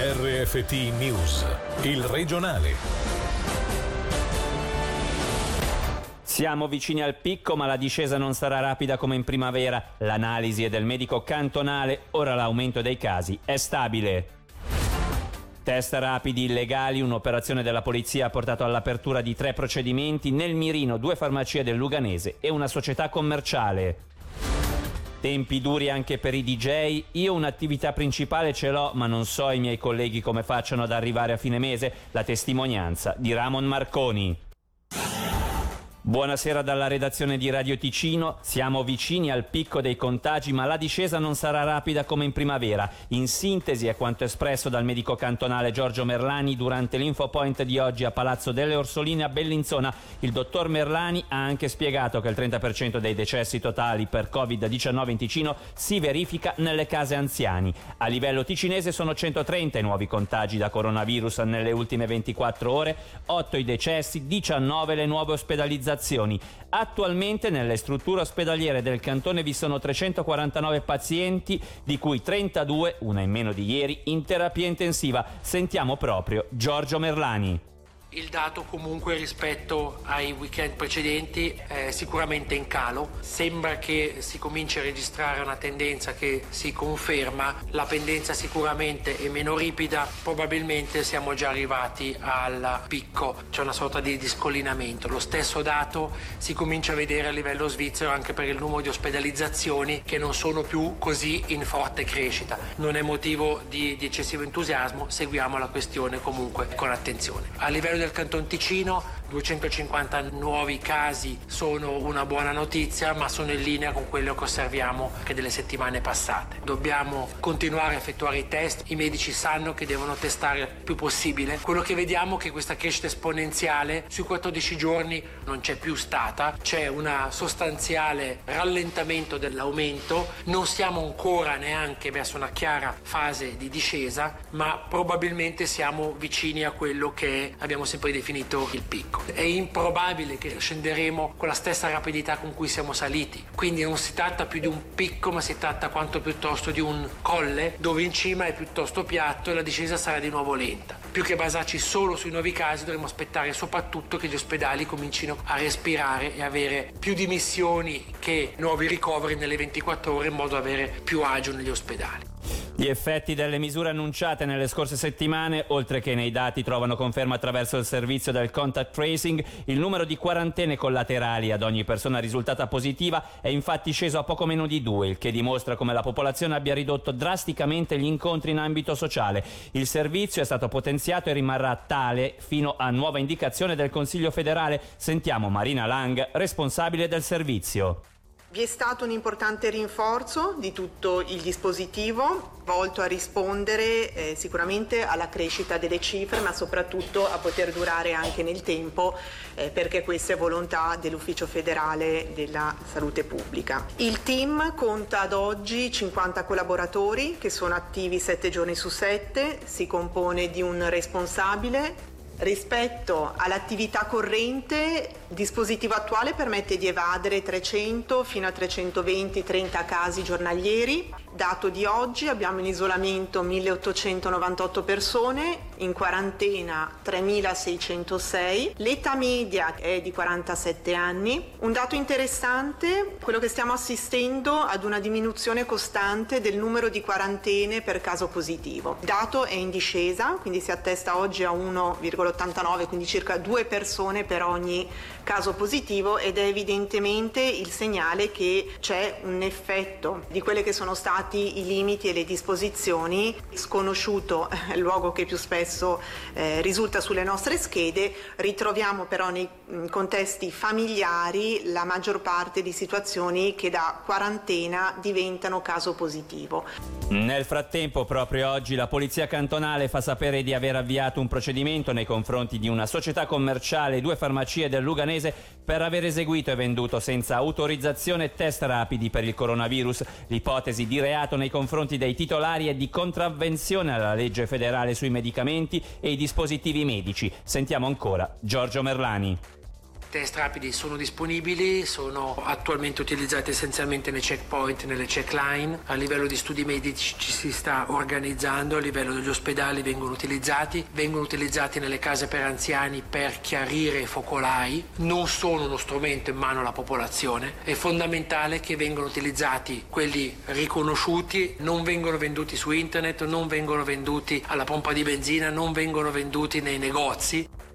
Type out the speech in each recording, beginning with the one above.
RFT News, il regionale. Siamo vicini al picco, ma la discesa non sarà rapida come in primavera. L'analisi è del medico cantonale, ora l'aumento dei casi è stabile. Test rapidi illegali, un'operazione della polizia ha portato all'apertura di tre procedimenti nel mirino, due farmacie del Luganese e una società commerciale. Tempi duri anche per i DJ, io un'attività principale ce l'ho ma non so i miei colleghi come facciano ad arrivare a fine mese, la testimonianza di Ramon Marconi. Buonasera dalla redazione di Radio Ticino. Siamo vicini al picco dei contagi, ma la discesa non sarà rapida come in primavera. In sintesi è quanto espresso dal medico cantonale Giorgio Merlani durante l'infopoint di oggi a Palazzo delle Orsoline a Bellinzona. Il dottor Merlani ha anche spiegato che il 30% dei decessi totali per Covid-19 in Ticino si verifica nelle case anziani. A livello ticinese sono 130 i nuovi contagi da coronavirus nelle ultime 24 ore, 8 i decessi, 19 le nuove ospedalizzazioni operazioni. Attualmente nelle strutture ospedaliere del cantone vi sono 349 pazienti, di cui 32, una in meno di ieri, in terapia intensiva. Sentiamo proprio Giorgio Merlani. Il dato comunque rispetto ai weekend precedenti è sicuramente in calo, sembra che si cominci a registrare una tendenza che si conferma, la pendenza sicuramente è meno ripida, probabilmente siamo già arrivati al picco, c'è una sorta di discollinamento. Lo stesso dato si comincia a vedere a livello svizzero anche per il numero di ospedalizzazioni che non sono più così in forte crescita. Non è motivo di, di eccessivo entusiasmo, seguiamo la questione comunque con attenzione. A livello del Canton Ticino 250 nuovi casi sono una buona notizia, ma sono in linea con quello che osserviamo anche delle settimane passate. Dobbiamo continuare a effettuare i test, i medici sanno che devono testare il più possibile. Quello che vediamo è che questa crescita esponenziale sui 14 giorni non c'è più stata, c'è un sostanziale rallentamento dell'aumento, non siamo ancora neanche verso una chiara fase di discesa, ma probabilmente siamo vicini a quello che abbiamo sempre definito il picco. È improbabile che scenderemo con la stessa rapidità con cui siamo saliti, quindi non si tratta più di un picco, ma si tratta quanto piuttosto di un colle dove in cima è piuttosto piatto e la discesa sarà di nuovo lenta. Più che basarci solo sui nuovi casi, dovremo aspettare soprattutto che gli ospedali comincino a respirare e avere più dimissioni che nuovi ricoveri nelle 24 ore in modo da avere più agio negli ospedali. Gli effetti delle misure annunciate nelle scorse settimane, oltre che nei dati, trovano conferma attraverso il servizio del contact tracing. Il numero di quarantene collaterali ad ogni persona risultata positiva è infatti sceso a poco meno di due, il che dimostra come la popolazione abbia ridotto drasticamente gli incontri in ambito sociale. Il servizio è stato potenziato e rimarrà tale fino a nuova indicazione del Consiglio federale. Sentiamo Marina Lang, responsabile del servizio. Vi è stato un importante rinforzo di tutto il dispositivo volto a rispondere eh, sicuramente alla crescita delle cifre ma soprattutto a poter durare anche nel tempo eh, perché questa è volontà dell'Ufficio federale della salute pubblica. Il team conta ad oggi 50 collaboratori che sono attivi 7 giorni su 7, si compone di un responsabile Rispetto all'attività corrente, il dispositivo attuale permette di evadere 300 fino a 320-30 casi giornalieri. Dato di oggi abbiamo in isolamento 1898 persone, in quarantena 3606, l'età media è di 47 anni. Un dato interessante, quello che stiamo assistendo ad una diminuzione costante del numero di quarantene per caso positivo. Il dato è in discesa, quindi si attesta oggi a 1,89, quindi circa due persone per ogni caso positivo ed è evidentemente il segnale che c'è un effetto di quelle che sono stati i limiti e le disposizioni, sconosciuto il luogo che più spesso eh, risulta sulle nostre schede, ritroviamo però nei contesti familiari la maggior parte di situazioni che da quarantena diventano caso positivo. Nel frattempo, proprio oggi, la Polizia Cantonale fa sapere di aver avviato un procedimento nei confronti di una società commerciale e due farmacie del Luganese per aver eseguito e venduto senza autorizzazione test rapidi per il coronavirus. L'ipotesi di reato nei confronti dei titolari è di contravvenzione alla legge federale sui medicamenti e i dispositivi medici. Sentiamo ancora Giorgio Merlani. Test rapidi sono disponibili, sono attualmente utilizzati essenzialmente nei checkpoint, nelle checkline. A livello di studi medici ci si sta organizzando, a livello degli ospedali vengono utilizzati, vengono utilizzati nelle case per anziani per chiarire i focolai, non sono uno strumento in mano alla popolazione, è fondamentale che vengano utilizzati quelli riconosciuti, non vengono venduti su internet, non vengono venduti alla pompa di benzina, non vengono venduti nei negozi.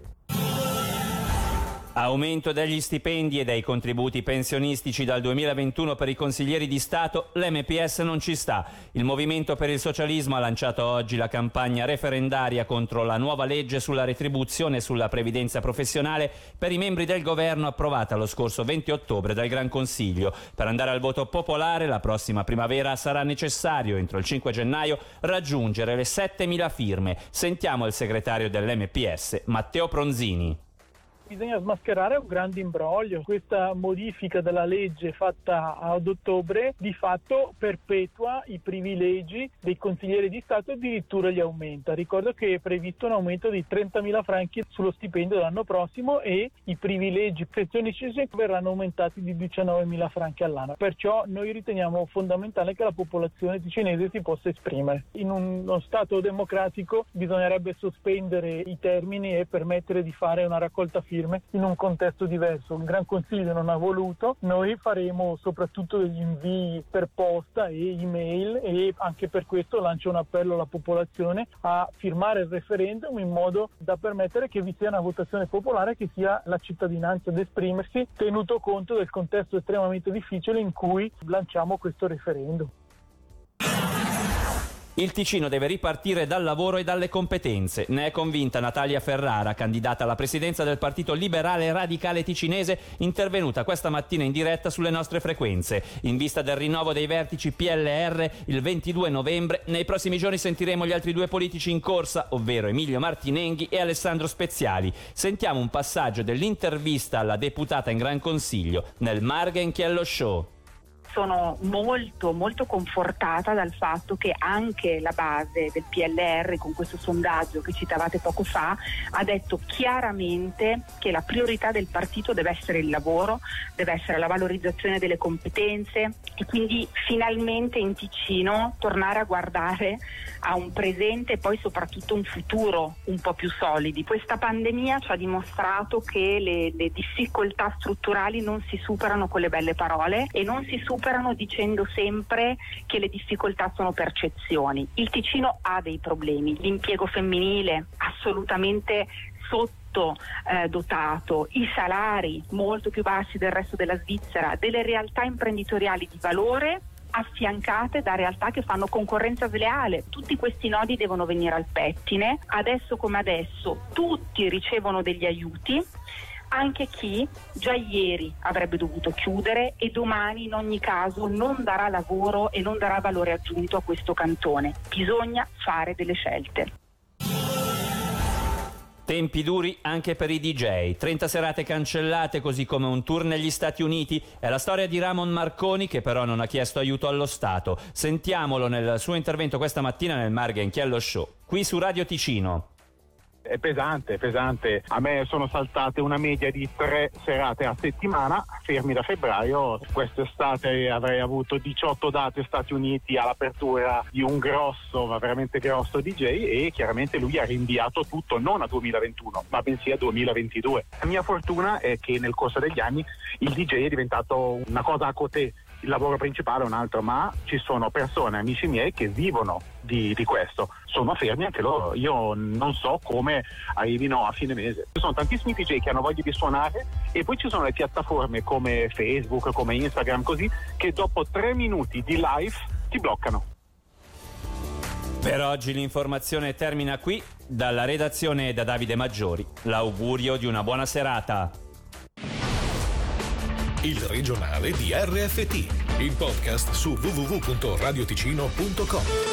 Aumento degli stipendi e dei contributi pensionistici dal 2021 per i consiglieri di Stato, l'MPS non ci sta. Il Movimento per il Socialismo ha lanciato oggi la campagna referendaria contro la nuova legge sulla retribuzione e sulla previdenza professionale per i membri del governo approvata lo scorso 20 ottobre dal Gran Consiglio. Per andare al voto popolare la prossima primavera sarà necessario entro il 5 gennaio raggiungere le 7.000 firme. Sentiamo il segretario dell'MPS, Matteo Pronzini bisogna smascherare un grande imbroglio. Questa modifica della legge fatta ad ottobre di fatto perpetua i privilegi dei consiglieri di Stato e addirittura li aumenta. Ricordo che è previsto un aumento di 30.000 franchi sullo stipendio l'anno prossimo e i privilegi pensionistici verranno aumentati di 19.000 franchi all'anno. Perciò noi riteniamo fondamentale che la popolazione ticinese si possa esprimere. In uno Stato democratico bisognerebbe sospendere i termini e permettere di fare una raccolta firme firme in un contesto diverso. Il Gran Consiglio non ha voluto, noi faremo soprattutto degli invii per posta e email e anche per questo lancio un appello alla popolazione a firmare il referendum in modo da permettere che vi sia una votazione popolare che sia la cittadinanza ad esprimersi tenuto conto del contesto estremamente difficile in cui lanciamo questo referendum. Il Ticino deve ripartire dal lavoro e dalle competenze. Ne è convinta Natalia Ferrara, candidata alla presidenza del Partito Liberale Radicale Ticinese, intervenuta questa mattina in diretta sulle nostre frequenze. In vista del rinnovo dei vertici PLR il 22 novembre, nei prossimi giorni sentiremo gli altri due politici in corsa, ovvero Emilio Martinenghi e Alessandro Speziali. Sentiamo un passaggio dell'intervista alla deputata in Gran Consiglio nel Margen Chiello Show sono molto molto confortata dal fatto che anche la base del PLR con questo sondaggio che citavate poco fa ha detto chiaramente che la priorità del partito deve essere il lavoro, deve essere la valorizzazione delle competenze e quindi finalmente in Ticino tornare a guardare a un presente e poi soprattutto un futuro un po' più solidi. Questa pandemia ci ha dimostrato che le, le difficoltà strutturali non si superano con le belle parole e non si superano superano dicendo sempre che le difficoltà sono percezioni. Il Ticino ha dei problemi, l'impiego femminile assolutamente sotto eh, dotato, i salari molto più bassi del resto della Svizzera, delle realtà imprenditoriali di valore affiancate da realtà che fanno concorrenza sleale. Tutti questi nodi devono venire al pettine. Adesso come adesso tutti ricevono degli aiuti anche chi già ieri avrebbe dovuto chiudere e domani in ogni caso non darà lavoro e non darà valore aggiunto a questo cantone. Bisogna fare delle scelte. Tempi duri anche per i DJ, 30 serate cancellate così come un tour negli Stati Uniti. È la storia di Ramon Marconi che però non ha chiesto aiuto allo Stato. Sentiamolo nel suo intervento questa mattina nel Margen Chiello Show, qui su Radio Ticino. È pesante, è pesante. A me sono saltate una media di tre serate a settimana, fermi da febbraio. Quest'estate avrei avuto 18 date Stati Uniti all'apertura di un grosso, ma veramente grosso DJ e chiaramente lui ha rinviato tutto non a 2021, ma bensì a 2022. La mia fortuna è che nel corso degli anni il DJ è diventato una cosa a cotè il lavoro principale è un altro, ma ci sono persone, amici miei, che vivono di, di, questo. Sono fermi anche loro. Io non so come arrivino a fine mese. Ci sono tantissimi DJ che hanno voglia di suonare e poi ci sono le piattaforme come Facebook, come Instagram, così, che dopo tre minuti di live ti bloccano. Per oggi l'informazione termina qui. Dalla redazione da Davide Maggiori. L'augurio di una buona serata il regionale di RFT, il podcast su www.radioticino.com.